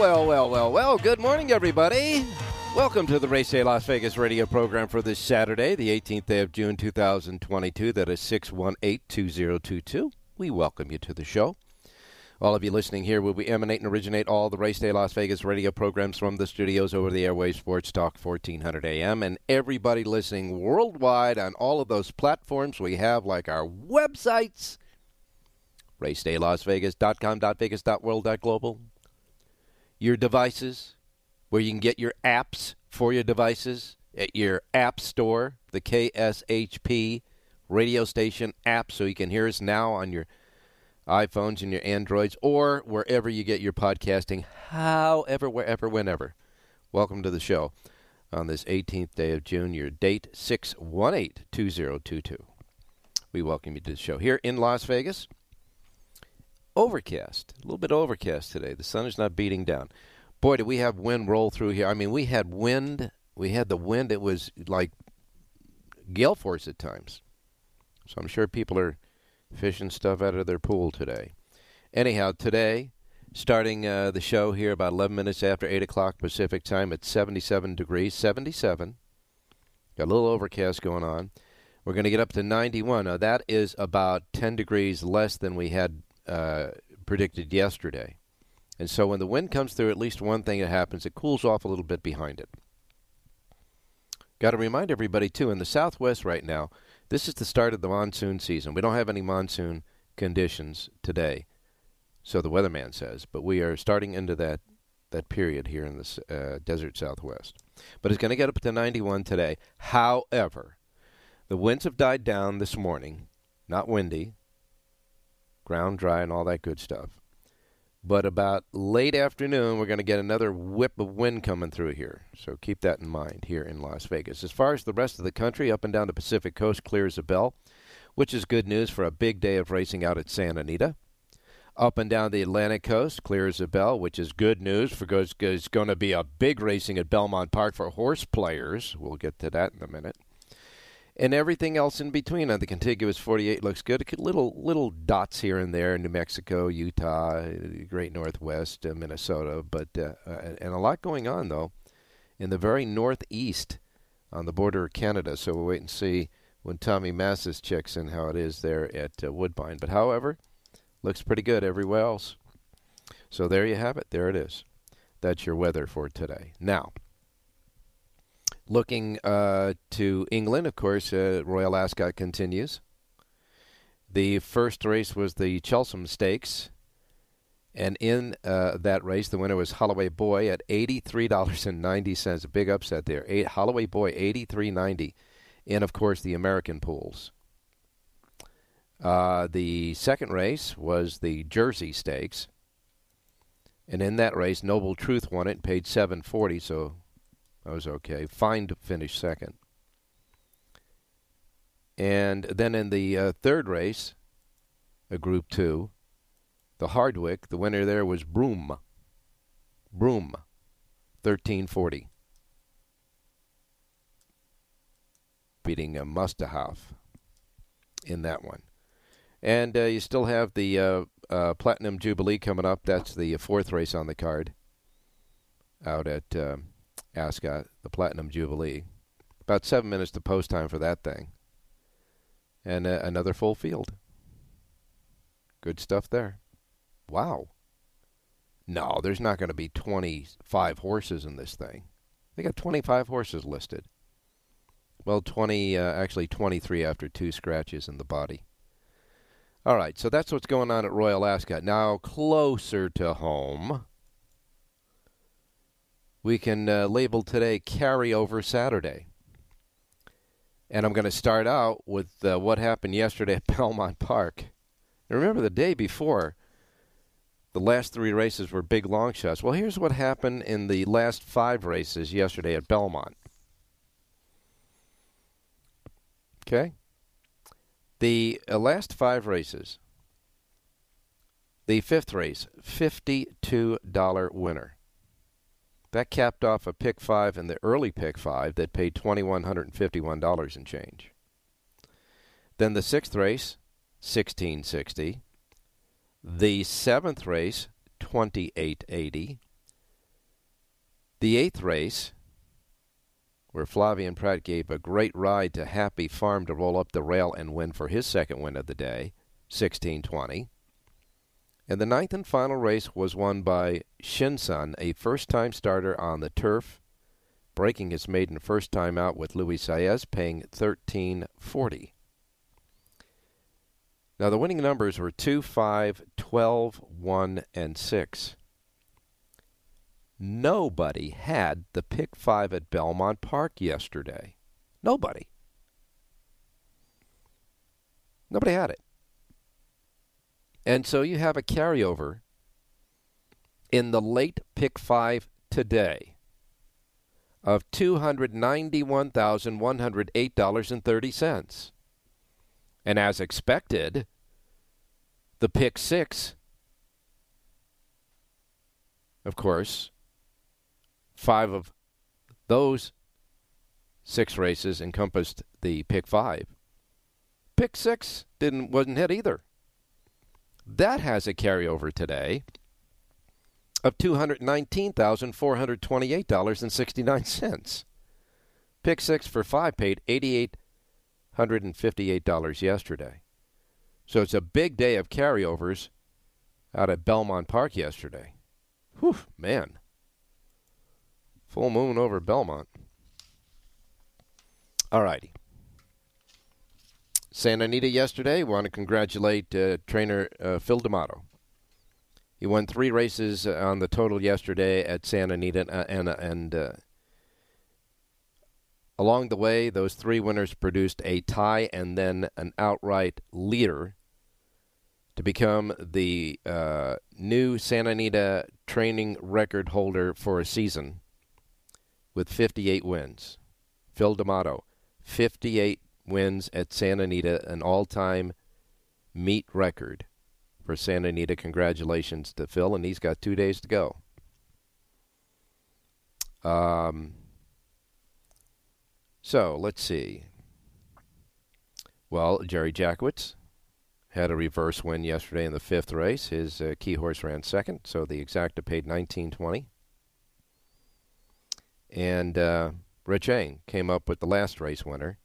Well, well, well, well. Good morning, everybody. Welcome to the Race Day Las Vegas radio program for this Saturday, the 18th day of June 2022. That is 618 2022. We welcome you to the show. All of you listening here will we emanate and originate all the Race Day Las Vegas radio programs from the studios over the airwaves Sports Talk 1400 AM. And everybody listening worldwide on all of those platforms we have, like our websites racedaylasvegas.com, Vegas, world, global, your devices, where you can get your apps for your devices at your app store, the KSHP radio station app, so you can hear us now on your iPhones and your Androids, or wherever you get your podcasting, however, wherever, whenever. Welcome to the show on this 18th day of June, your date 618 2022. We welcome you to the show here in Las Vegas overcast, a little bit overcast today. The sun is not beating down. Boy, did we have wind roll through here. I mean, we had wind. We had the wind. It was like gale force at times. So I'm sure people are fishing stuff out of their pool today. Anyhow, today, starting uh, the show here about 11 minutes after 8 o'clock Pacific time at 77 degrees, 77. Got a little overcast going on. We're going to get up to 91. Now, that is about 10 degrees less than we had uh, predicted yesterday. And so when the wind comes through, at least one thing that happens, it cools off a little bit behind it. Got to remind everybody, too, in the southwest right now, this is the start of the monsoon season. We don't have any monsoon conditions today, so the weatherman says, but we are starting into that, that period here in the uh, desert southwest. But it's going to get up to 91 today. However, the winds have died down this morning, not windy, ground dry and all that good stuff. But about late afternoon, we're going to get another whip of wind coming through here. So keep that in mind here in Las Vegas. As far as the rest of the country, up and down the Pacific coast clear as a bell, which is good news for a big day of racing out at Santa Anita. Up and down the Atlantic coast, clear as a bell, which is good news for it's going to be a big racing at Belmont Park for horse players. We'll get to that in a minute and everything else in between on the contiguous 48 looks good. Little little dots here and there: New Mexico, Utah, Great Northwest, uh, Minnesota, but uh, uh, and a lot going on though in the very northeast on the border of Canada. So we'll wait and see when Tommy Massis checks in how it is there at uh, Woodbine. But however, looks pretty good everywhere else. So there you have it. There it is. That's your weather for today. Now. Looking uh, to England, of course, uh, Royal Ascot continues. The first race was the Chesham Stakes. And in uh, that race, the winner was Holloway Boy at $83.90. A big upset there. Eight, Holloway Boy, $83.90. And, of course, the American pools. Uh, the second race was the Jersey Stakes. And in that race, Noble Truth won it, paid 740 so that was okay. Fine to finish second. And then in the uh, third race, a Group 2, the Hardwicke, the winner there was Broome. Broome, 1340. Beating a Mustahaf in that one. And uh, you still have the uh, uh, Platinum Jubilee coming up. That's the fourth race on the card out at uh, Ascot, the Platinum Jubilee. About seven minutes to post time for that thing. And uh, another full field. Good stuff there. Wow. No, there's not going to be 25 horses in this thing. They got 25 horses listed. Well, 20, uh, actually 23 after two scratches in the body. All right, so that's what's going on at Royal Ascot. Now, closer to home, we can uh, label today Carryover Saturday. And I'm going to start out with uh, what happened yesterday at Belmont Park. Now, remember, the day before, the last three races were big long shots. Well, here's what happened in the last five races yesterday at Belmont. Okay? The uh, last five races, the fifth race, $52 winner. That capped off a pick five in the early pick five that paid $2,151 in change. Then the sixth race, 1660. The seventh race, 2880. The eighth race, where Flavien Pratt gave a great ride to Happy Farm to roll up the rail and win for his second win of the day, 1620. And the ninth and final race was won by Shinsun, a first time starter on the turf, breaking his maiden first time out with Luis Saez, paying 1340. Now the winning numbers were 2, 5, 12, 1, and 6. Nobody had the pick five at Belmont Park yesterday. Nobody. Nobody had it. And so you have a carryover in the late pick five today of $291,108.30. And as expected, the pick six, of course, Five of those six races encompassed the pick five. Pick six didn't wasn't hit either. That has a carryover today of two hundred nineteen thousand four hundred twenty-eight dollars and sixty-nine cents. Pick six for five paid eighty-eight hundred and fifty-eight dollars yesterday. So it's a big day of carryovers out at Belmont Park yesterday. Whew, man. Full moon over Belmont. All righty. Santa Anita yesterday. We want to congratulate uh, trainer uh, Phil D'Amato. He won three races on the total yesterday at Santa Anita, uh, and and uh, along the way, those three winners produced a tie and then an outright leader to become the uh, new Santa Anita training record holder for a season with 58 wins. Phil D'Amato, 58 wins at Santa Anita, an all time meet record for Santa Anita. Congratulations to Phil, and he's got two days to go. Um, so let's see. Well, Jerry Jackowitz had a reverse win yesterday in the fifth race. His uh, key horse ran second, so the exacta paid 1920. And uh, Rich came up with the last race winner.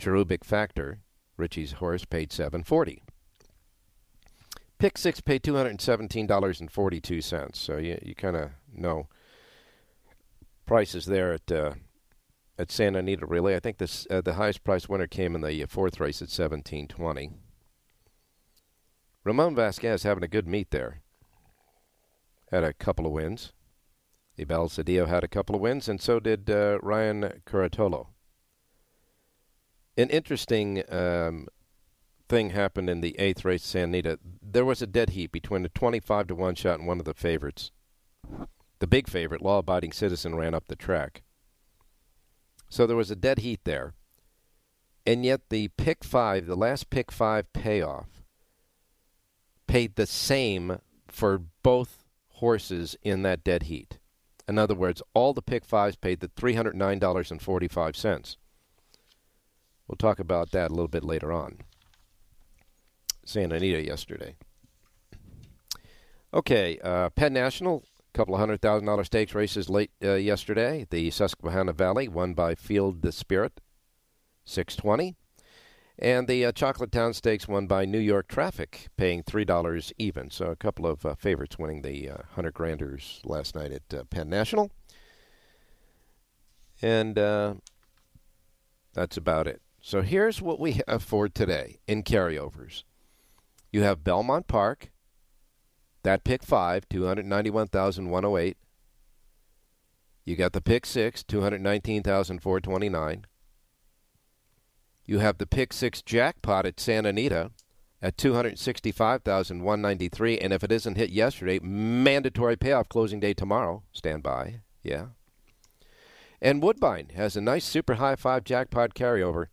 Cherubic Factor, Richie's horse, paid seven forty. Pick six paid two hundred and seventeen dollars and forty two cents. So you you kind of know prices there at uh, at Santa Anita Relay. I think this uh, the highest price winner came in the fourth race at seventeen twenty. Ramon Vazquez having a good meet there. Had a couple of wins. Abel Cedillo had a couple of wins, and so did uh, Ryan Curatolo. An interesting um, thing happened in the eighth race, Santa Anita. There was a dead heat between a 25 to 1 shot and one of the favorites. The big favorite, Law Abiding Citizen, ran up the track. So there was a dead heat there. And yet the pick five, the last pick five payoff, paid the same for both horses in that dead heat. In other words, all the pick fives paid the $309.45. We'll talk about that a little bit later on. Santa Anita yesterday. Okay, uh, Penn National, a couple of hundred thousand dollar stakes races late uh, yesterday. The Susquehanna Valley won by Field the Spirit, six twenty, and the uh, Chocolate Town Stakes won by New York Traffic, paying three dollars even. So a couple of uh, favorites winning the uh, hundred granders last night at uh, Penn National, and uh, that's about it. So here's what we have for today in carryovers. You have Belmont Park. That pick five, 291,108. You got the pick six, 219,429. You have the pick six jackpot at Santa Anita at 265,193. And if it isn't hit yesterday, mandatory payoff closing day tomorrow. Stand by. Yeah. And Woodbine has a nice super high five jackpot carryover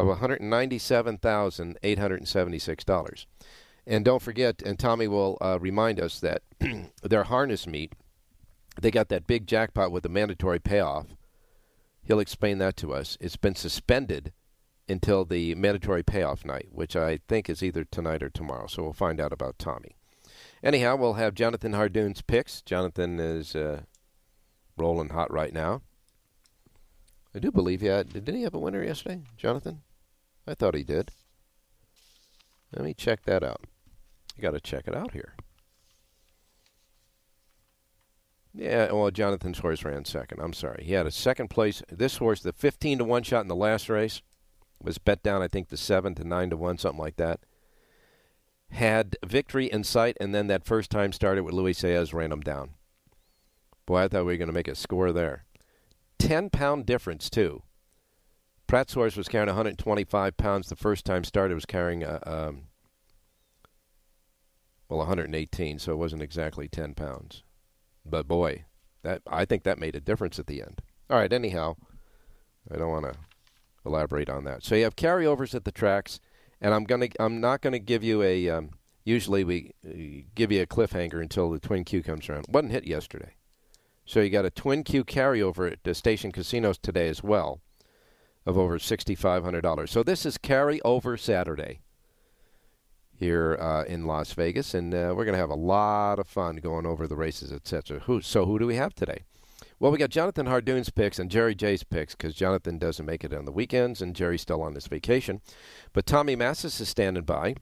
of $197,876. And don't forget, and Tommy will uh, remind us that their harness meet, they got that big jackpot with the mandatory payoff. He'll explain that to us. It's been suspended until the mandatory payoff night, which I think is either tonight or tomorrow. So we'll find out about Tommy. Anyhow, we'll have Jonathan Hardoon's picks. Jonathan is uh, rolling hot right now. I do believe he had. Did he have a winner yesterday, Jonathan? I thought he did. Let me check that out. You got to check it out here. Yeah, well, Jonathan's horse ran second. I'm sorry. He had a second place. This horse, the 15 to 1 shot in the last race, was bet down, I think, to 7 to 9 to 1, something like that. Had victory in sight, and then that first time started with Luis Saez ran him down. Boy, I thought we were going to make a score there. 10 pound difference, too. Pratt's was carrying 125 pounds the first time started. was carrying, uh, um, well, 118, so it wasn't exactly 10 pounds. But boy, that I think that made a difference at the end. All right, anyhow, I don't want to elaborate on that. So you have carryovers at the tracks, and I'm gonna I'm not gonna give you a. Um, usually we uh, give you a cliffhanger until the twin Q comes around. Wasn't hit yesterday, so you got a twin Q carryover at the station casinos today as well, of over sixty five hundred dollars. So this is carryover Saturday here uh, in Las Vegas, and uh, we're going to have a lot of fun going over the races, etc. Who, so who do we have today? Well, we got Jonathan Hardoon's picks and Jerry J's picks because Jonathan doesn't make it on the weekends and Jerry's still on his vacation. But Tommy Massis is standing by.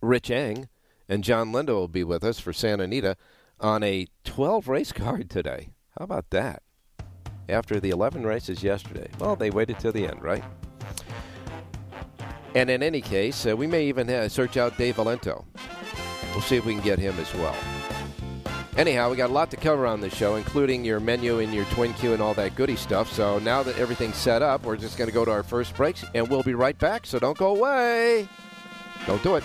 Rich Eng and John Lindo will be with us for Santa Anita on a 12 race card today. How about that? After the 11 races yesterday. Well, they waited till the end, right? And in any case, uh, we may even search out Dave Valento. We'll see if we can get him as well. Anyhow, we got a lot to cover on this show, including your menu and your Twin Q and all that goody stuff. So now that everything's set up, we're just going to go to our first breaks, and we'll be right back. So don't go away. Don't do it.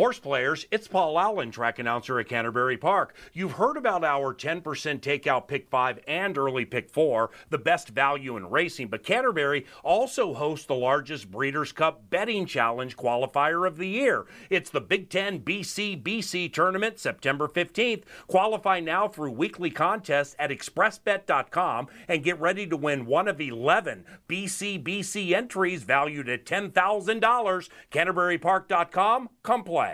Horse players, it's Paul Allen, track announcer at Canterbury Park. You've heard about our 10% takeout pick five and early pick four, the best value in racing, but Canterbury also hosts the largest Breeders' Cup betting challenge qualifier of the year. It's the Big Ten BCBC tournament, September 15th. Qualify now through weekly contests at expressbet.com and get ready to win one of 11 BCBC entries valued at $10,000. CanterburyPark.com. Come play.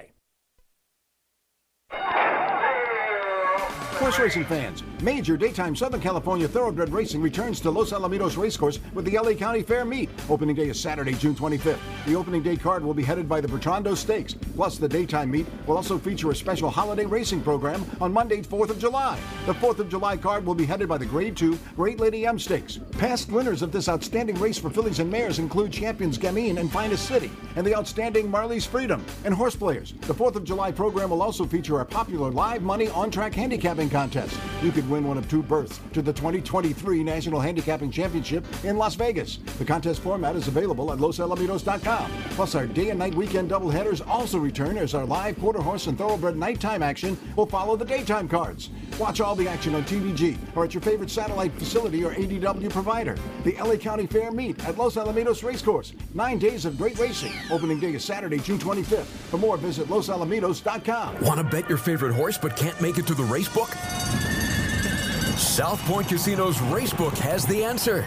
Horse racing fans, major daytime Southern California thoroughbred racing returns to Los Alamitos Racecourse with the LA County Fair Meet. Opening day is Saturday, June 25th. The opening day card will be headed by the Bertrando Stakes. Plus, the daytime meet will also feature a special holiday racing program on Monday, 4th of July. The 4th of July card will be headed by the Grade 2 Great Lady M Stakes. Past winners of this outstanding race for fillies and mares include champions Gamine and Finest City, and the outstanding Marley's Freedom, and horse players. The 4th of July program will also feature a popular live money on track handicapping handicapping contest. You could win one of two berths to the 2023 National Handicapping Championship in Las Vegas. The contest format is available at losalamitos.com. Plus, our day and night weekend doubleheaders also return as our live quarter horse and thoroughbred nighttime action will follow the daytime cards. Watch all the action on TVG or at your favorite satellite facility or ADW provider. The LA County Fair meet at Los Alamitos Racecourse. Nine days of great racing. Opening day is Saturday, June 25th. For more, visit losalamitos.com. Want to bet your favorite horse but can't make it to the race book? South Point Casino's Racebook has the answer.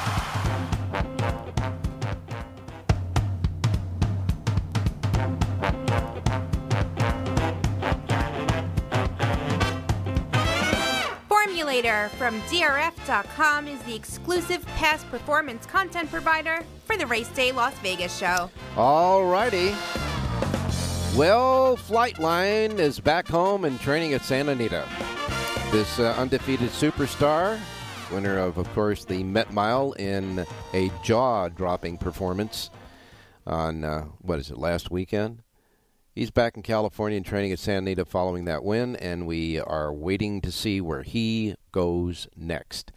From DRF.com is the exclusive past performance content provider for the Race Day Las Vegas show. All righty. Well, Flightline is back home and training at Santa Anita. This uh, undefeated superstar, winner of, of course, the Met Mile in a jaw-dropping performance on uh, what is it last weekend? He's back in California and training at San Anita following that win, and we are waiting to see where he goes next.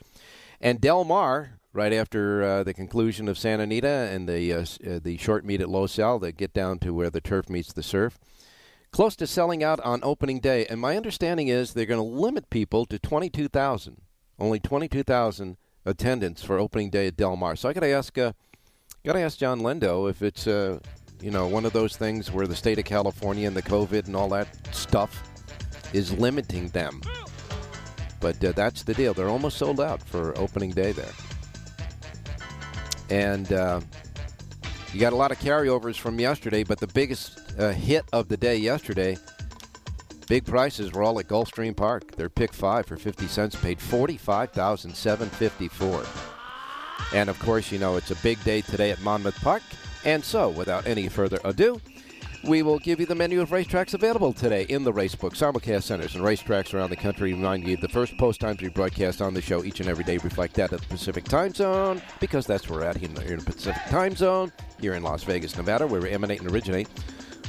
And Del Mar, right after uh, the conclusion of Santa Anita and the uh, uh, the short meet at Los Al, they get down to where the turf meets the surf. Close to selling out on opening day, and my understanding is they're going to limit people to twenty two thousand, only twenty two thousand attendance for opening day at Del Mar. So I got to ask, uh, got to ask John Lendo if it's uh, you know one of those things where the state of California and the COVID and all that stuff is limiting them. But uh, that's the deal. They're almost sold out for opening day there. And uh, you got a lot of carryovers from yesterday, but the biggest uh, hit of the day yesterday, big prices were all at Gulfstream Park. Their pick five for 50 cents paid 45754 And of course, you know, it's a big day today at Monmouth Park. And so, without any further ado, we will give you the menu of racetracks available today in the Racebook. Simulcast centers and racetracks around the country remind you the first post times we broadcast on the show each and every day reflect that of the Pacific time zone because that's where we're at here in the, Pacific time zone, here in Las Vegas, Nevada, where we emanate and originate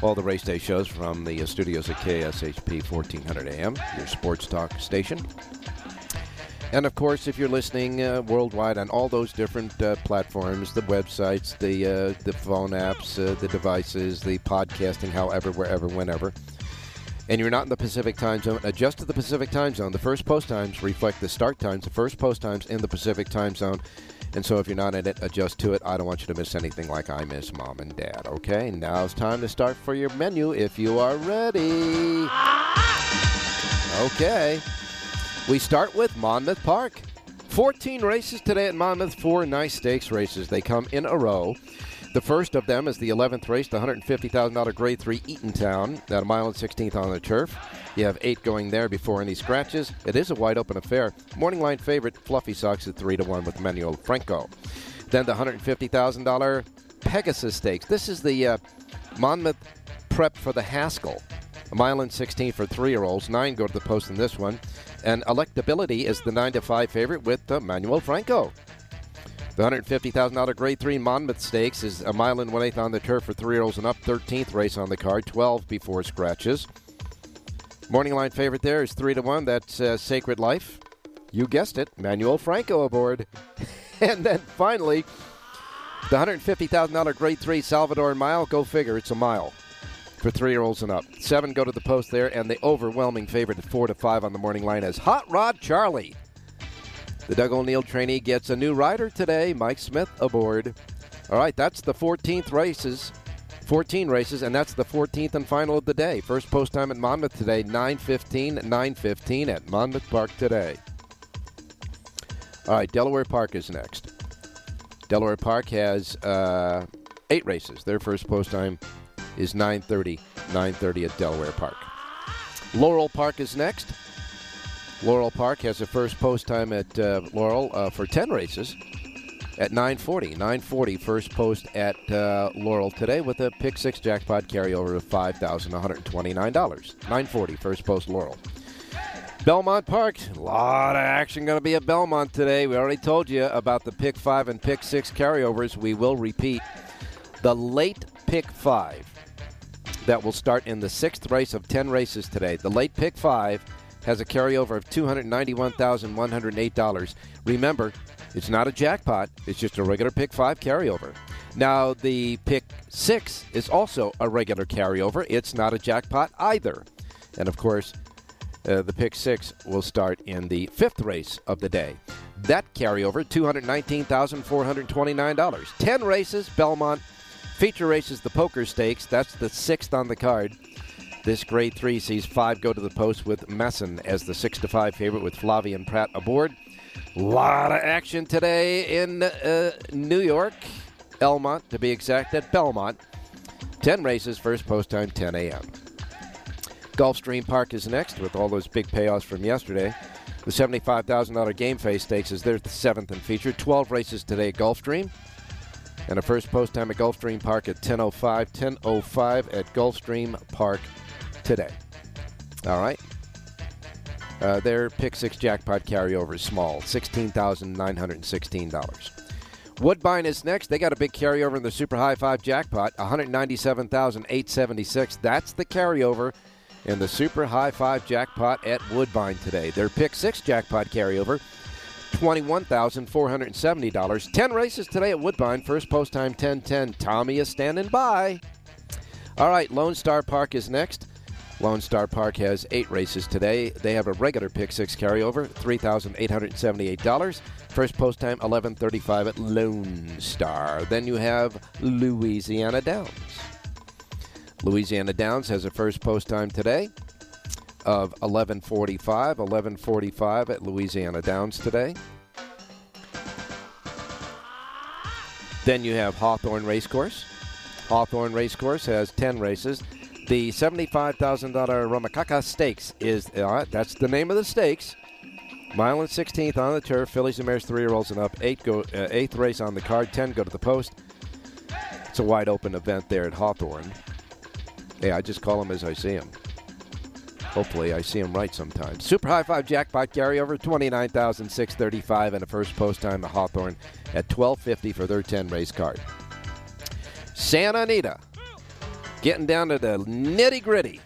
all the race day shows from the studios at KSHP 1400 AM, your sports talk station. And of course, if you're listening uh, worldwide on all those different uh, platforms, the websites, the uh, the phone apps, uh, the devices, the podcasting, however, wherever, whenever, and you're not in the Pacific time zone, adjust to the Pacific time zone. The first post times reflect the start times, the first post times in the Pacific time zone. And so if you're not in it, adjust to it. I don't want you to miss anything like I miss mom and dad. Okay, now it's time to start for your menu if you are ready. Okay. We start with Monmouth Park. 14 races today at Monmouth, four nice stakes races. They come in a row. The first of them is the 11th race, the $150,000 Grade 3 Eatontown, at a mile and 16th on the turf. You have eight going there before any scratches. It is a wide open affair. Morning line favorite, Fluffy Socks at 3 to 1 with Manuel Franco. Then the $150,000 Pegasus Stakes. This is the uh, Monmouth prep for the Haskell. A mile and 16 for three year olds. Nine go to the post in this one. And electability is the 9 to 5 favorite with uh, Manuel Franco. The $150,000 Grade 3 Monmouth Stakes is a mile and one eighth on the turf for three year olds and up. 13th race on the card, 12 before scratches. Morning line favorite there is 3 to 1. That's uh, Sacred Life. You guessed it, Manuel Franco aboard. and then finally, the $150,000 Grade 3 Salvator Mile. Go figure, it's a mile for three year olds and up. Seven go to the post there, and the overwhelming favorite at four to five on the morning line is Hot Rod Charlie. The Doug O'Neill trainee gets a new rider today, Mike Smith aboard. All right, that's the 14th races 14 races, and that's the 14th and final of the day. First post time at Monmouth today, 9:15, 9:15 at Monmouth Park today. All right, Delaware Park is next. Delaware Park has uh, eight races. Their first post time is 9:30, 9:30 at Delaware Park. Laurel Park is next. Laurel Park has a first post time at uh, Laurel uh, for 10 races at 940. 940 first post at uh, Laurel today with a pick six jackpot carryover of $5,129. 940 first post Laurel. Belmont Park, a lot of action going to be at Belmont today. We already told you about the pick five and pick six carryovers. We will repeat the late pick five that will start in the sixth race of 10 races today. The late pick five has a carryover of $291,108. Remember, it's not a jackpot, it's just a regular pick five carryover. Now, the pick six is also a regular carryover. It's not a jackpot either. And of course, uh, the pick six will start in the fifth race of the day. That carryover, $219,429. 10 races, Belmont. Feature races, the Poker Stakes. That's the sixth on the card. This grade three sees five go to the post with Messon as the six to five favorite with Flavien Pratt aboard. A lot of action today in uh, New York, Elmont to be exact, at Belmont. 10 races, first post time 10 a.m. Gulfstream Park is next with all those big payoffs from yesterday. The $75,000 game face stakes is their seventh and featured. 12 races today at Gulfstream. And a first post time at Gulfstream Park at 10.05. 10.05 at Gulfstream Park today. All right. Uh, their pick six jackpot carryover is small, $16,916. Woodbine is next. They got a big carryover in the Super High Five jackpot, 197,876. That's the carryover in the Super High Five jackpot at Woodbine today. Their pick six jackpot carryover, $21,470. 10 races today at Woodbine. First post time 1010. Tommy is standing by. All right, Lone Star Park is next. Lone Star Park has eight races today. They have a regular pick six carryover, $3,878. First post time 11:35 at Lone Star. Then you have Louisiana Downs. Louisiana Downs has a first post time today of 11:45. 11:45 at Louisiana Downs today. Then you have Hawthorne Racecourse. Hawthorne Racecourse has 10 races. The $75,000 Ramakaka Stakes is uh, that's the name of the stakes. Mile and 16th on the turf. Fillies and Mares, three-year-olds and up. Eight go, uh, eighth race on the card. Ten go to the post. It's a wide open event there at Hawthorne. Hey, I just call them as I see them. Hopefully, I see him right sometimes. Super High Five Jackpot carryover, 29635 and a first post time at Hawthorne at 1250 for their 10 race card. Santa Anita, getting down to the nitty gritty.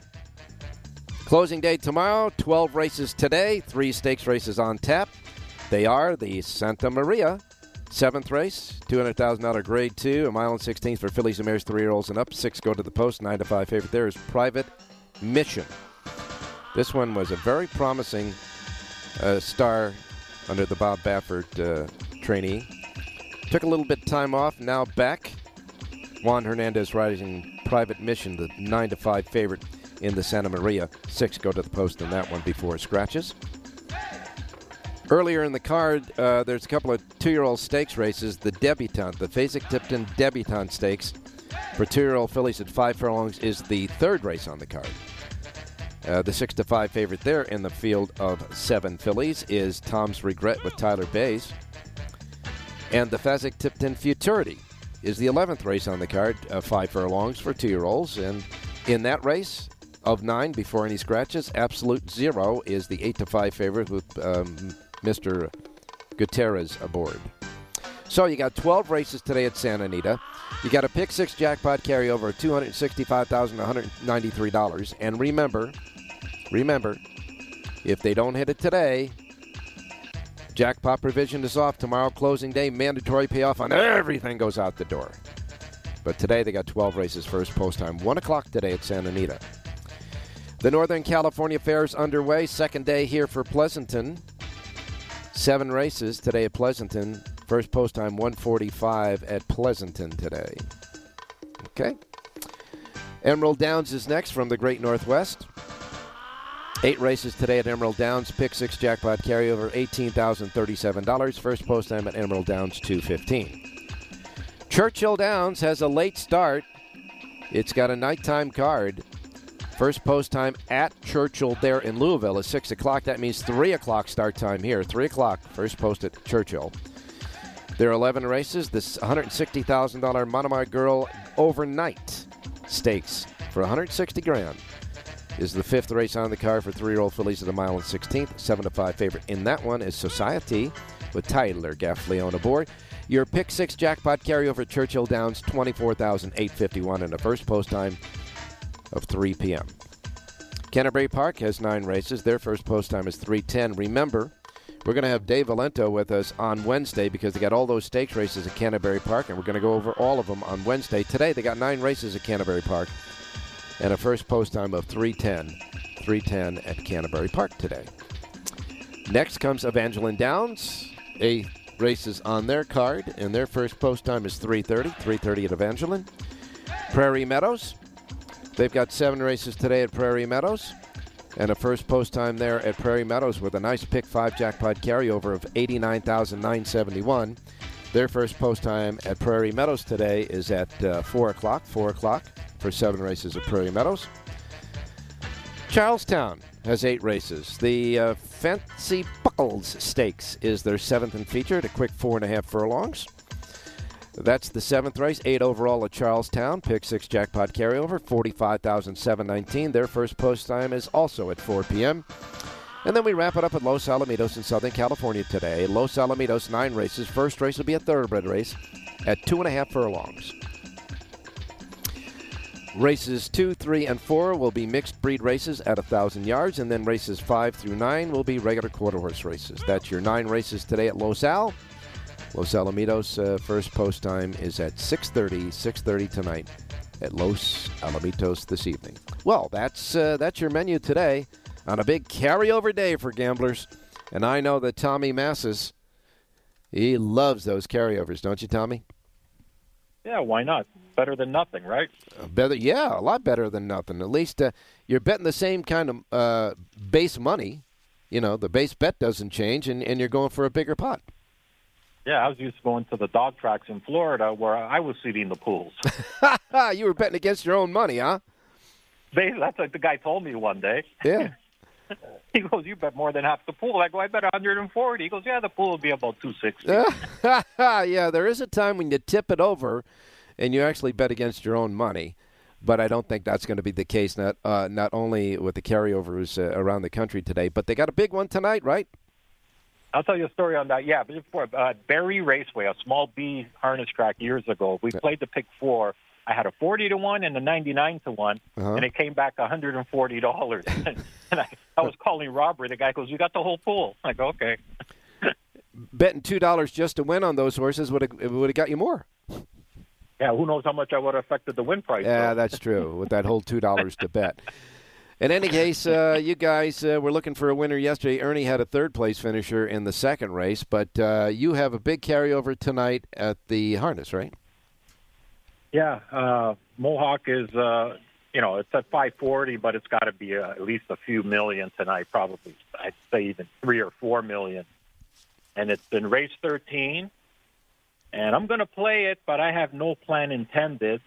Closing day tomorrow, 12 races today, three stakes races on tap. They are the Santa Maria seventh race, $200,000 grade two, a mile and 16th for fillies and mares, three year olds and up. Six go to the post, nine to five favorite. There is Private Mission. This one was a very promising uh, star under the Bob Baffert uh, trainee. Took a little bit of time off, now back. Juan Hernandez riding Private Mission, the 9 to 5 favorite in the Santa Maria. Six go to the post in that one before scratches. Earlier in the card, uh, there's a couple of two year old stakes races. The Debutante, the Fasig-Tipton Debutante Stakes for two year old fillies at five furlongs is the third race on the card. Uh, the six to five favorite there in the field of seven fillies is Tom's Regret with Tyler Baze. And the Fasig-Tipton Futurity is the 11th race on the card, uh, five furlongs for two year olds. And in that race of nine, before any scratches, Absolute Zero is the eight to five favorite with um, Mr. Gutierrez aboard. So you got 12 races today at Santa Anita. You got a pick six jackpot carryover of $265,193. And remember, remember, if they don't hit it today, jackpot provision is off tomorrow, closing day, mandatory payoff on everything goes out the door. But today they got 12 races first post time, 1 o'clock today at Santa Anita. The Northern California Fair is underway, second day here for Pleasanton. Seven races today at Pleasanton. First post time 145 at Pleasanton today. Okay. Emerald Downs is next from the Great Northwest. Eight races today at Emerald Downs. Pick six jackpot carryover, eighteen thousand thirty-seven dollars. First post time at Emerald Downs, two fifteen. Churchill Downs has a late start. It's got a nighttime card. First post time at Churchill there in Louisville is 6 o'clock. That means 3 o'clock start time here. 3 o'clock, first post at Churchill. There are 11 races. This $160,000 Monomoy Girl overnight stakes for 160 grand is the fifth race on the card for three-year-old fillies at a mile and 16th. 7 to 5 favorite in that one is Society with Tyler Gaffalione aboard. Your pick six jackpot carryover Churchill Downs, 24,851 in the first post time of 3 p.m. Canterbury Park has nine races. Their first post time is 310. Remember, we're going to have Dave Valento with us on Wednesday because they got all those stakes races at Canterbury Park, and we're going to go over all of them on Wednesday. Today, they got nine races at Canterbury Park and a first post time of 310. 310 at Canterbury Park today. Next comes Evangeline Downs. A races on their card, and their first post time is 3:30. 3:30 at Evangeline. Prairie Meadows. They've got seven races today at Prairie Meadows, and a first post time there at Prairie Meadows with a nice pick five jackpot carryover of 89,971. Their first post time at Prairie Meadows today is at uh, four o'clock. Four o'clock for seven races at Prairie Meadows. Charlestown has eight races. The uh, Fancy Buckles Stakes is their seventh and featured, a quick four and a half furlongs. That's the seventh race, eight overall at Charlestown. Pick six jackpot carryover, forty-five thousand seven nineteen. Their first post time is also at 4 p.m. And then we wrap it up at Los Alamitos in Southern California today. Los Alamitos, nine races. First race will be a thoroughbred race at two and a half furlongs. Races 2, 3, and 4 will be mixed breed races at 1,000 yards, and then races 5 through 9 will be regular quarter horse races. That's your nine races today at Los Al. Los Alamitos uh, first post time is at 6.30, 6.30 tonight at Los Alamitos this evening. Well, that's, uh, that's your menu today on a big carryover day for gamblers. And I know that Tommy Massis, he loves those carryovers, don't you, Tommy? Yeah, why not? Better than nothing, right? Uh, better, yeah, a lot better than nothing. At least uh, you're betting the same kind of uh, base money. You know, the base bet doesn't change, and, and you're going for a bigger pot. Yeah, I was used to going to the dog tracks in Florida where I was seeding the pools. you were betting against your own money, huh? They, that's what the guy told me one day. Yeah. he goes, "You bet more than half the pool." I go, "I bet 140." He goes, "Yeah, the pool will be about 260." yeah, there is a time when you tip it over, and you actually bet against your own money. But I don't think that's going to be the case. Not uh, not only with the carryovers uh, around the country today, but they got a big one tonight, right? I'll tell you a story on that. Yeah, before uh, Barrie Raceway, a small B harness track years ago, we played the pick four. I had a forty to one and a ninety nine to one, Uh-huh. and it came back one hundred and forty dollars. and I, I was calling Robert. The guy goes, "You got the whole pool." I go, "Okay." Betting two dollars just to win on those horses would have would have got you more. Yeah, who knows how much I would have affected the win price? Yeah, that's true. With that whole two dollars to bet. In any case, uh, you guys uh, were looking for a winner yesterday. Ernie had a third place finisher in the second race, but uh, you have a big carryover tonight at the harness, right? Yeah, uh, Mohawk is, uh, you know, it's at 540, but it's got to be uh, at least a few million tonight, probably. I'd say even three or four million. And it's been race 13, and I'm going to play it, but I have no plan intended.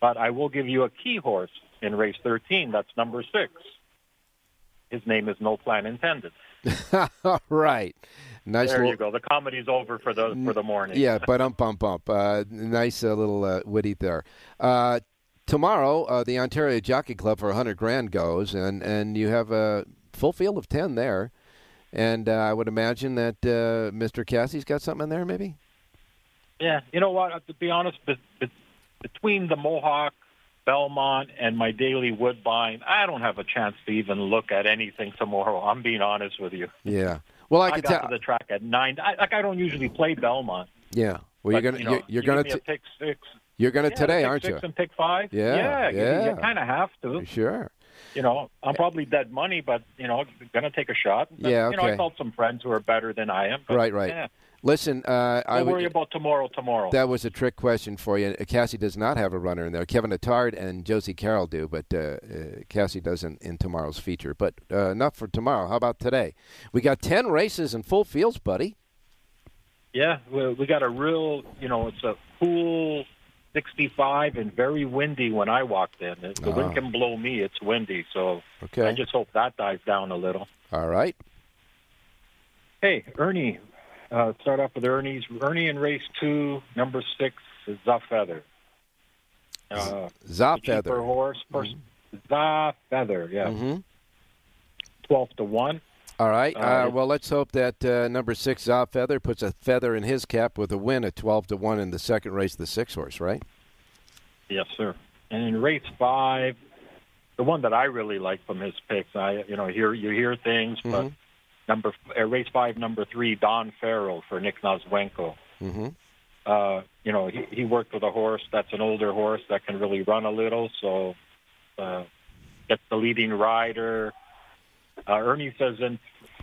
But I will give you a key horse in race 13. That's number six. His name is No Plan Intended. All right. Nice there little, you go. The comedy's over for the for the morning. Yeah, but um bump bump. Uh, nice uh, little uh, witty there. Uh, tomorrow, uh, the Ontario Jockey Club for 100 grand goes, and, and you have a full field of 10 there. And uh, I would imagine that uh, Mr. Casse's got something in there, maybe? Yeah, you know what? To be honest, be, be, between the Mohawk, Belmont, and my daily Woodbine, I don't have a chance to even look at anything tomorrow. I'm being honest with you. Yeah. Well, I, I could got tell. to the track at nine. I, like I don't usually play Belmont. Yeah. Well, but, you're gonna you you're, you're gonna t- pick six. you're gonna Yeah, today, pick aren't six you? And pick five. Yeah, yeah, you- yeah. You, kind of have to. Sure. You know, I'm probably dead money, but you know, gonna take a shot. But, Yeah, You know, okay. I felt some friends who are better than I am. But, Right, right. Yeah. Listen, uh, I Don't would- worry about tomorrow. Tomorrow. That was a trick question for you. Casse does not have a runner in there. Kevin Attard and Josie Carroll do, but uh, uh, Casse doesn't in tomorrow's feature. But uh, enough for tomorrow. How about today? We got 10 races in full fields, buddy. Yeah, we, we got a real, you know, it's a cool 65 and very windy when I walked in. If the Ah. wind can blow me, it's windy. So Okay. I just hope that dies down a little. All right. Hey, Ernie, uh, start off with Ernie's. Ernie in race two, number six, is The Feather. Uh, Feather. horse, first, The Feather, yeah. hmm 12 to 1. All right. Uh, Uh, well, let's hope that uh, number six, Za Feather, puts a feather in his cap with a win at 12 to 1 in the second race, the six horse, right? Yes, sir. And in race five, the one that I really like from his picks, I you know hear you hear things, but Mhm. Number uh, race five, number three, Don Farrell for Nick Nazwenko. Mm-hmm. Uh, you know he, he worked with a horse that's an older horse that can really run a little, so uh, gets the leading rider. Uh, Ernie says in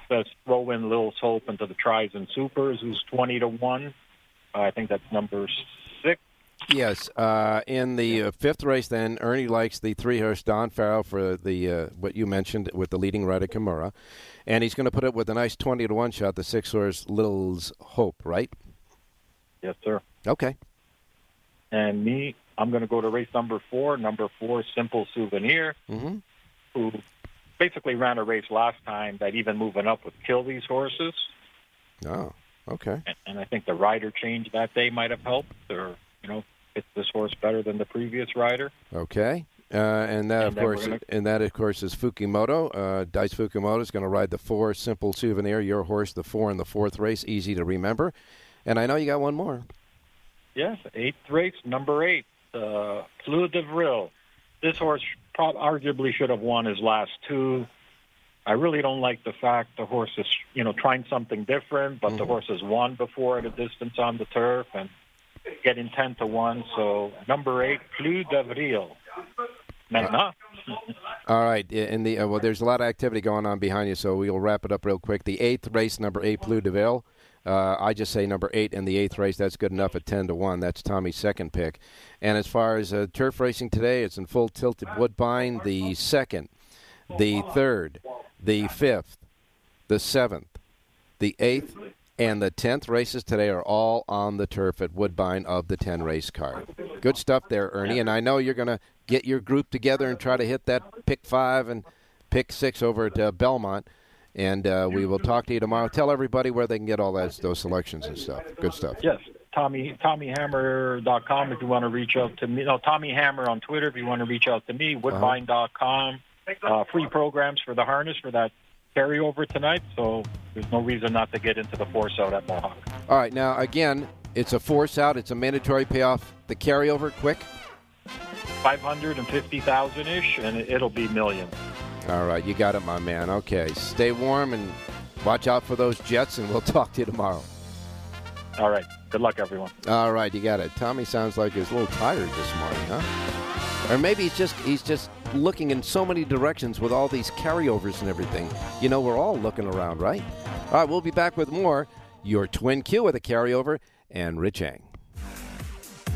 says throw in Lil's Hope into the tries and supers, who's twenty to one. Uh, I think that's number. Yes, uh, in the uh, fifth race, then Ernie likes the three horse Don Farrell for the uh, what you mentioned with the leading rider Kimura, and he's going to put it with a nice twenty to one shot. The six horse Little's Hope, right? Yes, sir. Okay. And me, I'm going to go to race number four. Number four, Simple Souvenir, Mm-hmm. who basically ran a race last time that even moving up would kill these horses. Oh, okay. And, and I think the rider change that day might have helped, or you know, fit this horse better than the previous rider. Okay. Uh, and that, And of course, gonna- and that, of course, is Fukumoto. Uh, Dice Fukumoto is going to ride the four simple souvenir. Your horse, the four in the fourth race, easy to remember. And I know you got one more. Yes, eighth race, number eight, uh, Fleur de Vril. This horse prob- arguably should have won his last two. I really don't like the fact the horse is, you know, trying something different, but the horse has won before at a distance on the turf and getting 10 to 1. So, number eight, Fleur de Vril. Maintenant. All right, in the uh, well, there's a lot of activity going on behind you, so we'll wrap it up real quick. The eighth race, number eight, Blue Deville. Uh, I just say number eight in the eighth race. That's good enough at ten to one. That's Tommy's second pick. And as far as uh, turf racing today, it's in full tilt at Woodbine. The second, the third, the fifth, the seventh, the eighth, and the tenth races today are all on the turf at Woodbine of the ten race card. Good stuff there, Ernie. And I know you're going to get your group together and try to hit that pick five and pick six over at uh, Belmont. And uh, we will talk to you tomorrow. Tell everybody where they can get all that, those selections and stuff. Good stuff. Yes, Tommy TommyHammer.com if you want to reach out to me. No, Tommy Hammer on Twitter if you want to reach out to me. Woodbine.com. Uh, free programs for the harness for that carryover tonight. So there's no reason not to get into the force out at Mohawk. All right, now again, it's a force out. It's a mandatory payoff. The carryover, quick. Five hundred and fifty thousand ish, and it- it'll be millions. All right, you got it, my man. Okay, stay warm and watch out for those jets, and we'll talk to you tomorrow. All right. Good luck, everyone. All right, you got it. Tommy sounds like he's a little tired this morning, huh? Or maybe he's just he's just looking in so many directions with all these carryovers and everything. You know, we're all looking around, right? All right, we'll be back with more. Your twin Q with a carryover and Rich Eng.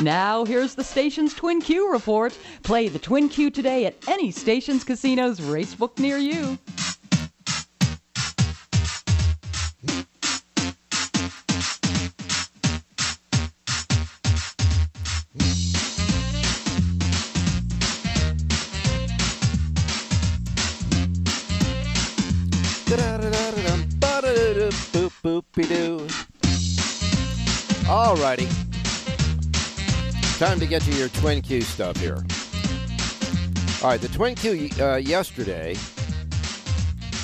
Now, here's the station's Twin Q report. Play the Twin Q today at any station's casino's racebook near you. All righty. Time to get to your Twin Q stuff here. All right, the Twin Q uh, yesterday,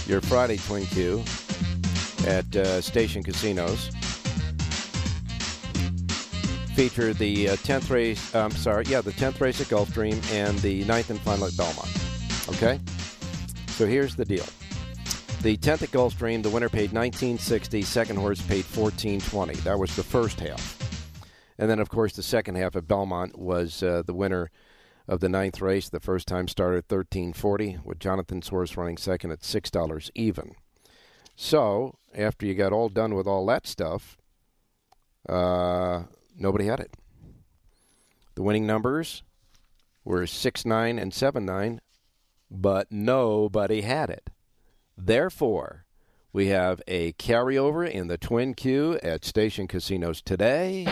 your Friday Twin Q at uh, Station Casinos, featured the uh, 10th race, I'm sorry, yeah, the 10th race at Gulfstream and the 9th and final at Belmont. Okay? So here's the deal. The 10th at Gulfstream, the winner paid 1960, second horse paid 1420. That was the first half. And then, of course, the second half at Belmont was uh, the winner of the ninth race. The first time started 1340 with Jonathan Soares running second at $6 even. So, after you got all done with all that stuff, uh, nobody had it. The winning numbers were 6 9 and 7 9, but nobody had it. Therefore, we have a carryover in the Twin Q at Station Casinos today.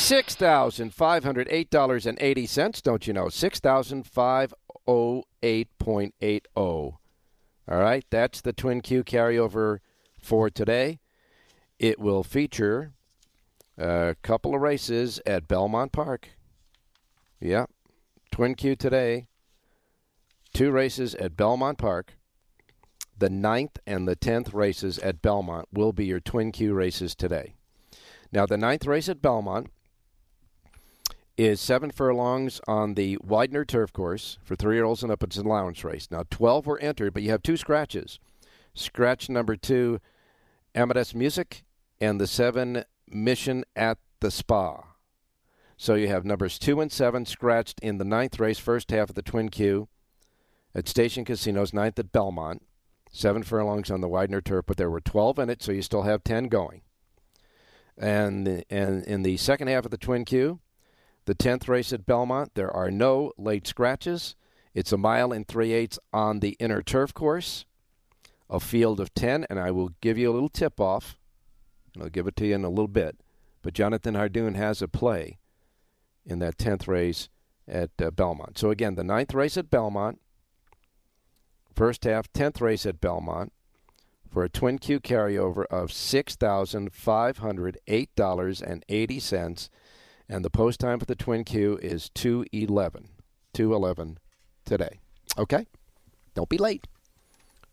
Six thousand five hundred eight dollars and eighty cents. Don't you know? Six thousand five oh eight point eight oh. All right, that's the Twin Q carryover for today. It will feature a couple of races at Belmont Park. Yeah, Twin Q today. Two races at Belmont Park. The ninth and the tenth races at Belmont will be your Twin Q races today. Now, the ninth race at Belmont is seven furlongs on the Widener turf course for three year olds and up. It's an allowance race. Now, 12 were entered, but you have two scratches. Scratch number two, Amadeus Music, and the seven Mission at the Spa. So you have numbers two and seven scratched in the ninth race, first half of the Twin Q at Station Casinos, ninth at Belmont. Seven furlongs on the Widener turf, but there were 12 in it, so you still have 10 going. And, and in the second half of the Twin Q, the 10th race at Belmont, there are no late scratches. It's a mile and three eighths on the inner turf course, a field of 10, and I will give you a little tip off, and I'll give it to you in a little bit. But Jonathan Hardoon has a play in that 10th race at uh, Belmont. So again, the ninth race at Belmont, first half, 10th race at Belmont, for a Twin Q carryover of $6,508.80 and the post time for the Twin Q is 211. 211 today. Okay? Don't be late.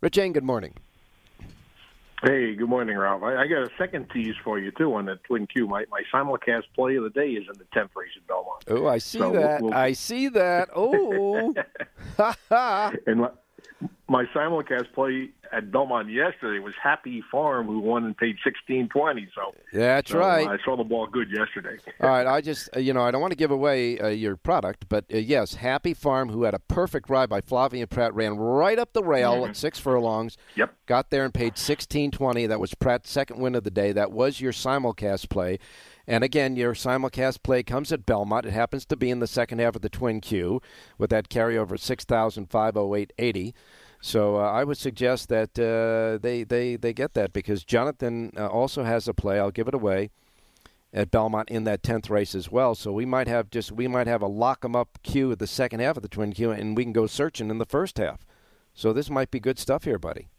Rich good morning. Hey, good morning, Ralph. I, I, got a second tease for you too on the Twin Q. My my simulcast play of the day is in the tenth race at Belmont. Oh, I see so that. We'll, we'll... I see that. Oh, and my, simulcast play at Belmont yesterday was Happy Farm, who won and paid sixteen twenty. So that's so, right. I saw the ball good yesterday. All right, I just uh, you know I don't want to give away uh, your product, but uh, yes, Happy Farm, who had a perfect ride by Flavien Pratt, ran right up the rail mm-hmm. at six furlongs. Yep. Got there and paid sixteen twenty. That was Pratt's second win of the day. That was your simulcast play. And again, your simulcast play comes at Belmont. It happens to be in the second half of the Twin Q with that carryover six thousand five hundred eight eighty. So uh, I would suggest that uh, they, they, they get that because Jonathan uh, also has a play. I'll give it away at Belmont in that tenth race as well. So we might have just we might have a lock 'em up queue at the second half of the Twin Q, and we can go searching in the first half. So this might be good stuff here, buddy.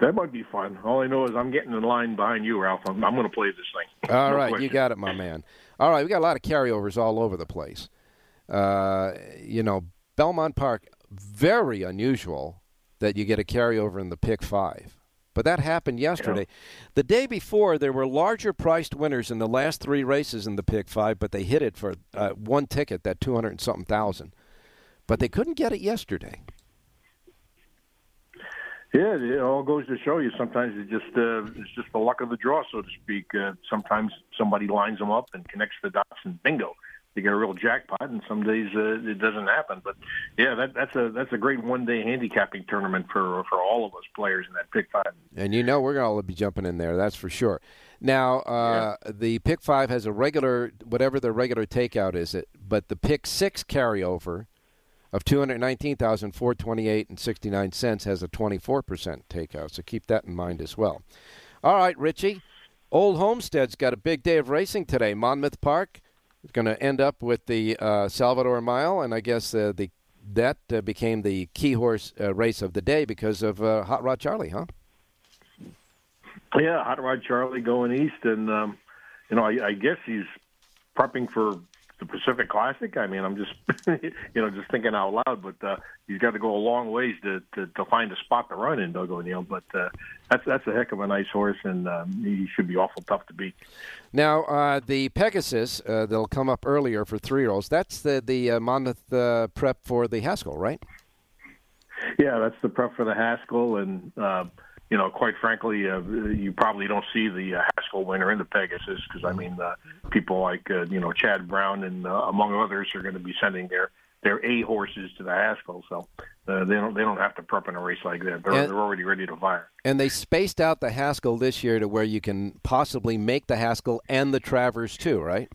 That might be fun. All I know is I'm getting in line behind you, Ralph. I'm, I'm going to play this thing. All no right, question. you got it, my man. All right, we got a lot of carryovers all over the place. Uh, you know, Belmont Park very unusual that you get a carryover in the pick five. But that happened yesterday. Yeah. The day before, there were larger priced winners in the last three races in the pick five, but they hit it for uh, one ticket, that 200 and something thousand. But they couldn't get it yesterday. Yeah, it all goes to show you. Sometimes it just uh, it's just the luck of the draw, so to speak. Uh, sometimes somebody lines them up and connects the dots, and bingo, you get a real jackpot, and some days uh, it doesn't happen. But yeah, that, that's a that's a great one day handicapping tournament for for all of us players in that pick five. And you know we're going to all be jumping in there, that's for sure. Now uh, yeah. the pick five has a regular whatever the regular takeout is, it but the pick six carryover of two hundred nineteen thousand four twenty eight and sixty nine cents has a twenty four percent takeout. So keep that in mind as well. All right, Richie. Old Homestead's got a big day of racing today. Monmouth Park is going to end up with the uh, Salvator Mile, and I guess uh, the that uh, became the key horse uh, race of the day because of uh, Hot Rod Charlie, huh? Yeah, Hot Rod Charlie going east, and um, you know I, I guess he's prepping for the Pacific Classic. I mean, I'm just you know just thinking out loud, but uh, he's got to go a long ways to, to to find a spot to run in, Doug O'Neill. But uh, that's that's a heck of a nice horse, and um, he should be awful tough to beat. Now, uh, the Pegasus uh, that'll come up earlier for three year olds. That's the the uh, Monmouth uh, prep for the Haskell, right? Yeah, that's the prep for the Haskell, and uh, you know, quite frankly, uh, you probably don't see the uh, Haskell winner in the Pegasus because I mean, uh, people like uh, you know Chad Brown and uh, among others are going to be sending their their A horses to the Haskell, so uh, they don't they don't have to prep in a race like that. They're, And- they're already ready to fire. And they spaced out the Haskell this year to where you can possibly make the Haskell and the Travers too, right?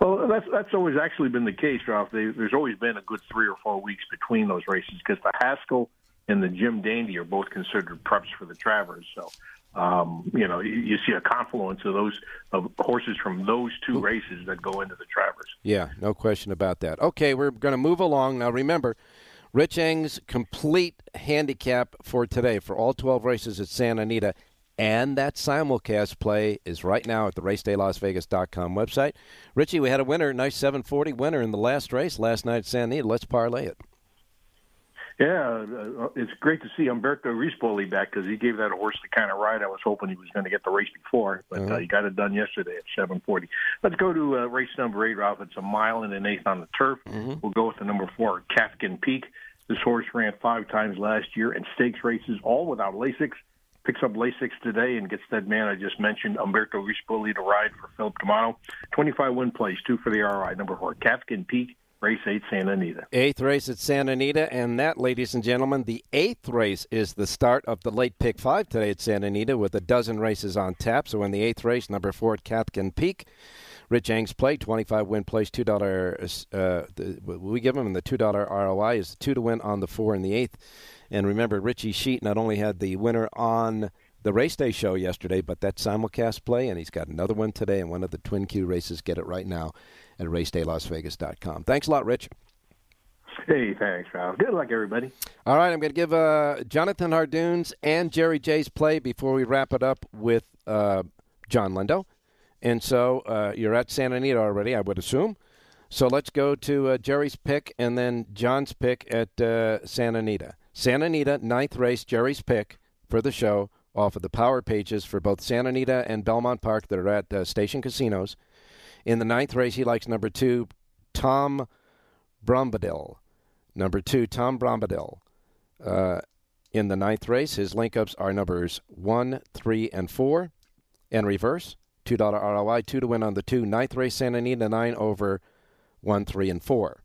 Well, that's that's always actually been the case, Ralph. They, there's always been a good three or four weeks between those races because the Haskell and the Jim Dandy are both considered preps for the Travers. So, um, you know, you, you see a confluence of those of horses from those two races that go into the Travers. Yeah, no question about that. Okay, we're going to move along. Now, remember, Rich Eng's complete handicap for today for all 12 races at Santa Anita and that simulcast play is right now at the racedaylasvegas.com website. Richie, we had a winner, nice 740 winner in the last race last night at Santa Anita. Let's parlay it. Yeah, uh, it's great to see Umberto Rispoli back because he gave that horse the kind of ride I was hoping he was going to get the race before, but uh, he got it done yesterday at 7:40. Let's go to uh, race number eight, Ralph. It's a mile and an eighth on the turf. We'll go with the number four, Cathkin Peak. This horse ran five times last year in stakes races, all without Lasix. Picks up Lasix today and gets that man I just mentioned, Umberto Rispoli, to ride for Philip D'Amato. 25 win place, two for the RI. Number four, Cathkin Peak, race eight, Santa Anita. Eighth race at Santa Anita, and that, ladies and gentlemen, the eighth race is the start of the late pick five today at Santa Anita with a dozen races on tap. So in the eighth race, number four at Cathkin Peak, Rich Eng's play, 25 win place, $2. Uh, the, we give him the $2 ROI is two to win on the four in the eighth. And remember, Richie Sheet not only had the winner on the race day show yesterday, but that simulcast play, and he's got another one today in one of the Twin Q races. Get it right now at racedaylasvegas.com. Thanks a lot, Rich. Hey, thanks, Ralph. Good luck, everybody. All right, I'm going to give uh, Jonathan Hardoon's and Jerry J's play before we wrap it up with uh, John Lindo. And so uh, you're at Santa Anita already, I would assume. So let's go to uh, Jerry's pick and then John's pick at uh, Santa Anita. Santa Anita, ninth race, Jerry's pick for the show off of the power pages for both Santa Anita and Belmont Park that are at uh, Station Casinos. In the ninth race, he likes number two, Tom Brombadil. Number two, Tom Brombadil. Uh, in the ninth race, his link ups are numbers one, three, and four. And reverse, $2 ROI, two to win on the two. Ninth race, Santa Anita, nine over one, three, and four.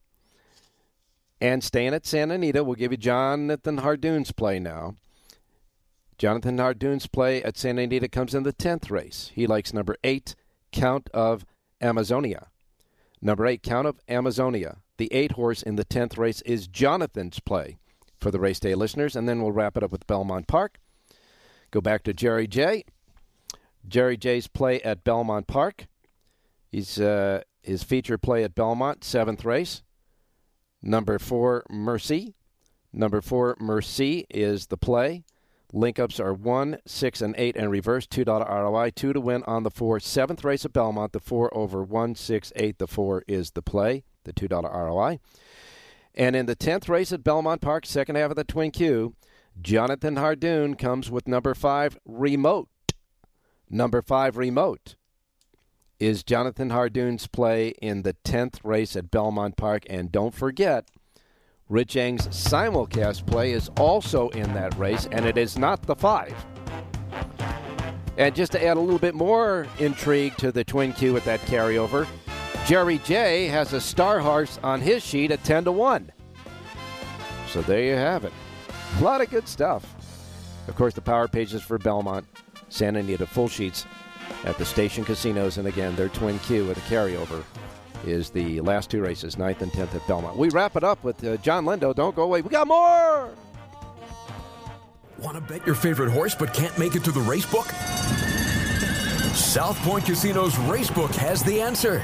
And staying at Santa Anita, we'll give you Jonathan Hardoon's play now. Jonathan Hardoon's play at Santa Anita comes in the 10th race. He likes number eight, Count of Amazonia. Number eight, Count of Amazonia. The eight horse in the 10th race is Jonathan's play for the race day listeners. And then we'll wrap it up with Belmont Park. Go back to Jerry J. Jerry J's play at Belmont Park. He's uh, his feature play at Belmont, seventh race. Number four, Mercy. Number four, Mercy is the play. Link ups are one, six, and eight, and reverse two dollar ROI. Two to win on the four. Seventh race at Belmont. The four over one, six, eight. The four is the play. The two dollar ROI. And in the tenth race at Belmont Park, second half of the Twin Q, Jonathan Hardoon comes with number five, Remote. Number five, Remote is Jonathan Hardoon's play in the 10th race at Belmont Park. And don't forget, Rich Eng's simulcast play is also in that race, and it is not the five. And just to add a little bit more intrigue to the Twin Q with that carryover, Jerry J has a star horse on his sheet at 10 to 1. So there you have it. A lot of good stuff. Of course, the power pages for Belmont, Santa Anita, full sheets at the station casinos. And again, their Twin Q with a carryover is the last two races, 9th and 10th at Belmont. We wrap it up with uh, John Lindo. Don't go away. We got more. Want to bet your favorite horse but can't make it to the race book? South Point Casino's Racebook has the answer.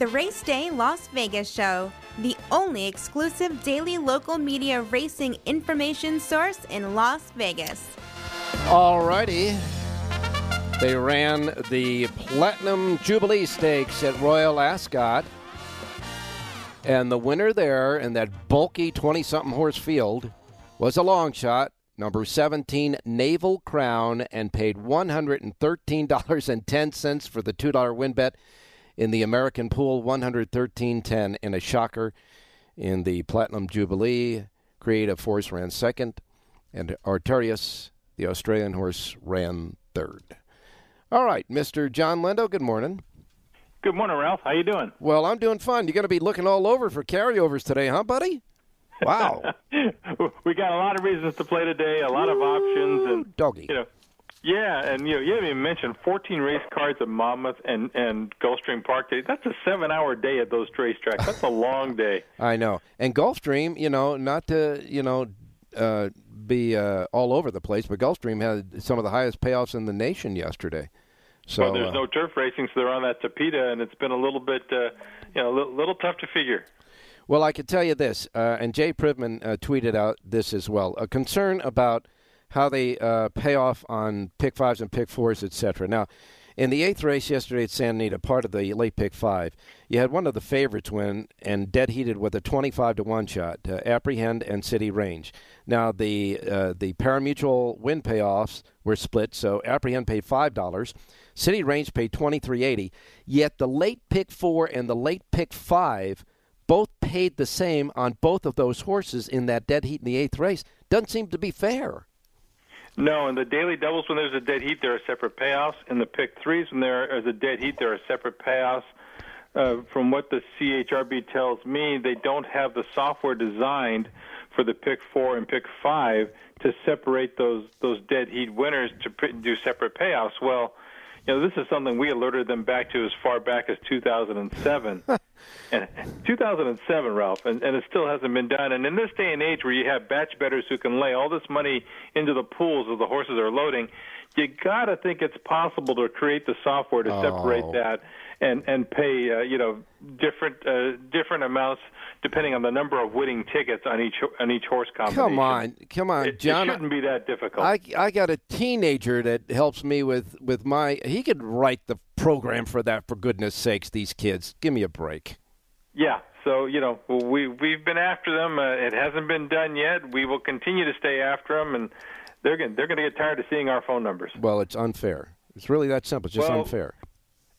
The Race Day Las Vegas Show, the only exclusive daily local media racing information source in Las Vegas. Alrighty. They ran the Platinum Jubilee Stakes at Royal Ascot. And the winner there in that bulky 20 something horse field was a long shot, number 17, Naval Crown, and paid $113.10 for the $2 win bet in the American pool, 113.10 in a shocker in the Platinum Jubilee. Creative Force ran second, and Artorius, the Australian horse, ran third. All right, Mr. John Lindo, good morning. Good morning, Ralph. How you doing? Well, I'm doing fine. You're going to be looking all over for carryovers today, huh, buddy? Wow. we got a lot of reasons to play today, a lot of options, and doggy. You know, yeah, and you know, you haven't even mentioned 14 race cars at Monmouth and and Gulfstream Park Day. That's a seven-hour day at those racetracks. That's a long day. I know. And Gulfstream, you know, not to you know uh, be uh, all over the place, but Gulfstream had some of the highest payoffs in the nation yesterday. So well, there's uh, no turf racing, so they're on that Tapeta, and it's been a little bit, uh, you know, a little, little tough to figure. Well, I could tell you this, uh, and Jay Privman uh, tweeted out this as well: a concern about how they uh, pay off on pick fives and pick fours, etc. Now, in the eighth race yesterday at San Anita, part of the late pick five, you had one of the favorites win and dead heated with a twenty-five to one shot, uh, Apprehend and City Range. Now, the uh, the parimutuel win payoffs were split, so Apprehend paid five dollars. City Range paid twenty three eighty. Yet the late pick four and the late pick five both paid the same on both of those horses in that dead heat in the eighth race. Doesn't seem to be fair. No, in the daily doubles, when there's a dead heat, there are separate payoffs. In the pick threes, when there is a dead heat, there are separate payoffs. Uh, from what the CHRB tells me, they don't have the software designed for the pick four and pick five to separate those those dead heat winners to do separate payoffs. Well, you know, this is something we alerted them back to as far back as 2007. and 2007, Ralph, and, and it still hasn't been done. And in this day and age where you have batch betters who can lay all this money into the pools as the horses are loading, you got to think it's possible to create the software to separate Oh. that and and pay uh, you know different uh, different amounts depending on the number of winning tickets on each on each horse combination. Come on, come on, It, John. it shouldn't be that difficult. I, I got a teenager that helps me with, with my. He could write the program for that, for goodness sakes, these kids. Give me a break. Yeah. So you know we we've been after them. Uh, it hasn't been done yet. We will continue to stay after them, and they're going they're going to get tired of seeing our phone numbers. Well, it's unfair. It's really that simple. It's just Well, unfair.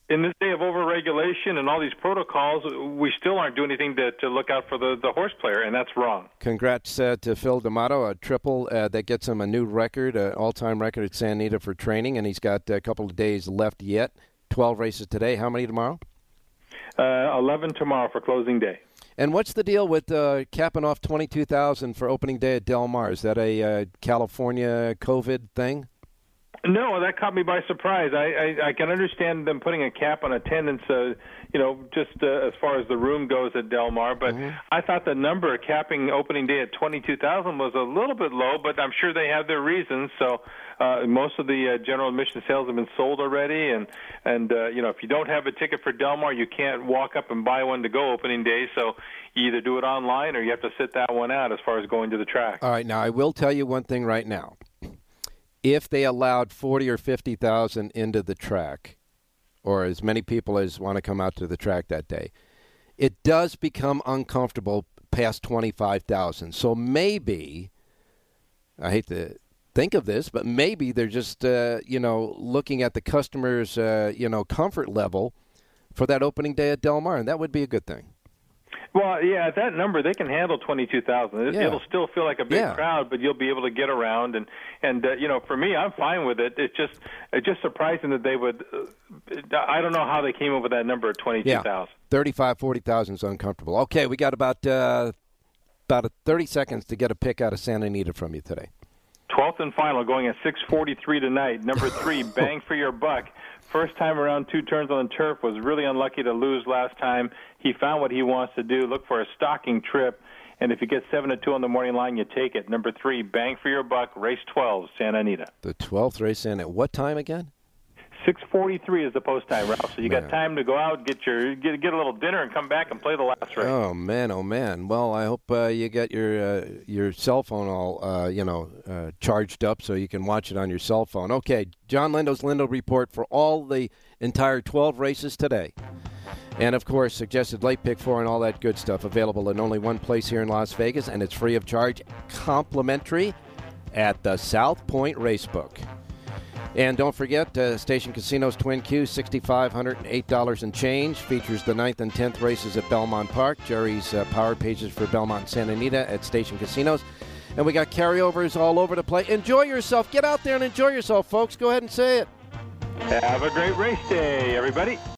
In this day of overregulation and all these protocols, we still aren't doing anything to, to look out for the, the horse player, and that's wrong. Congrats uh, to Phil D'Amato, a triple uh, that gets him a new record, an all-time record at San Anita for training, and he's got a couple of days left yet. Twelve races today. How many tomorrow? Uh, Eleven tomorrow for closing day. And what's the deal with uh, capping off twenty-two thousand for opening day at Del Mar? Is that a uh, California COVID thing? No, that caught me by surprise. I, I, I can understand them putting a cap on attendance, uh, you know, just uh, as far as the room goes at Del Mar. But I thought the number capping opening day at 22,000 was a little bit low, but I'm sure they have their reasons. So uh, most of the uh, general admission sales have been sold already, and and uh, you know, if you don't have a ticket for Del Mar, you can't walk up and buy one to go opening day. So you either do it online or you have to sit that one out as far as going to the track. All right, now I will tell you one thing right now. If they allowed forty or fifty thousand into the track, or as many people as want to come out to the track that day, it does become uncomfortable past 25,000. So maybe, I hate to think of this, but maybe they're just, uh, you know, looking at the customer's, uh, you know, comfort level for that opening day at Del Mar, and that would be a good thing. Well, yeah, at that number they can handle twenty two thousand. It, Yeah. It'll still feel like a big Yeah. crowd, but you'll be able to get around and and uh, you know, for me, I'm fine with it. It's just it's just surprising that they would. Uh, I don't know how they came up with that number of twenty two Yeah, thousand. 35, 40,000 is uncomfortable. Okay, we got about uh, about 30 seconds to get a pick out of Santa Anita from you today. Twelfth and final, going at six forty three tonight. Number three, bang for your buck. First time around, two turns on the turf. Was really unlucky to lose last time. He found what he wants to do. Look for a stocking trip. And if you get seven to two on the morning line, you take it. Number three, bang for your buck. Race twelve, Santa Anita. The 12th race in at what time again? Six forty-three is the post time, Ralph. So you Man. got time to go out, get your get get a little dinner, and come back and play the last race. Oh man, oh man. Well, I hope uh, you get your uh, your cell phone all uh, you know uh, charged up so you can watch it on your cell phone. Okay, John Lindo's Lindo report for all the entire 12 races today. And of course, suggested late pick four and all that good stuff available in only one place here in Las Vegas, and it's free of charge, complimentary at the South Point Racebook. And don't forget, uh, Station Casino's Twin Q, $6,508 and change. Features the 9th and 10th races at Belmont Park. Jerry's uh, power pages for Belmont and Santa Anita at Station Casinos. And we got carryovers all over the place. Enjoy yourself. Get out there and enjoy yourself, folks. Go ahead and say it. Have a great race day, everybody.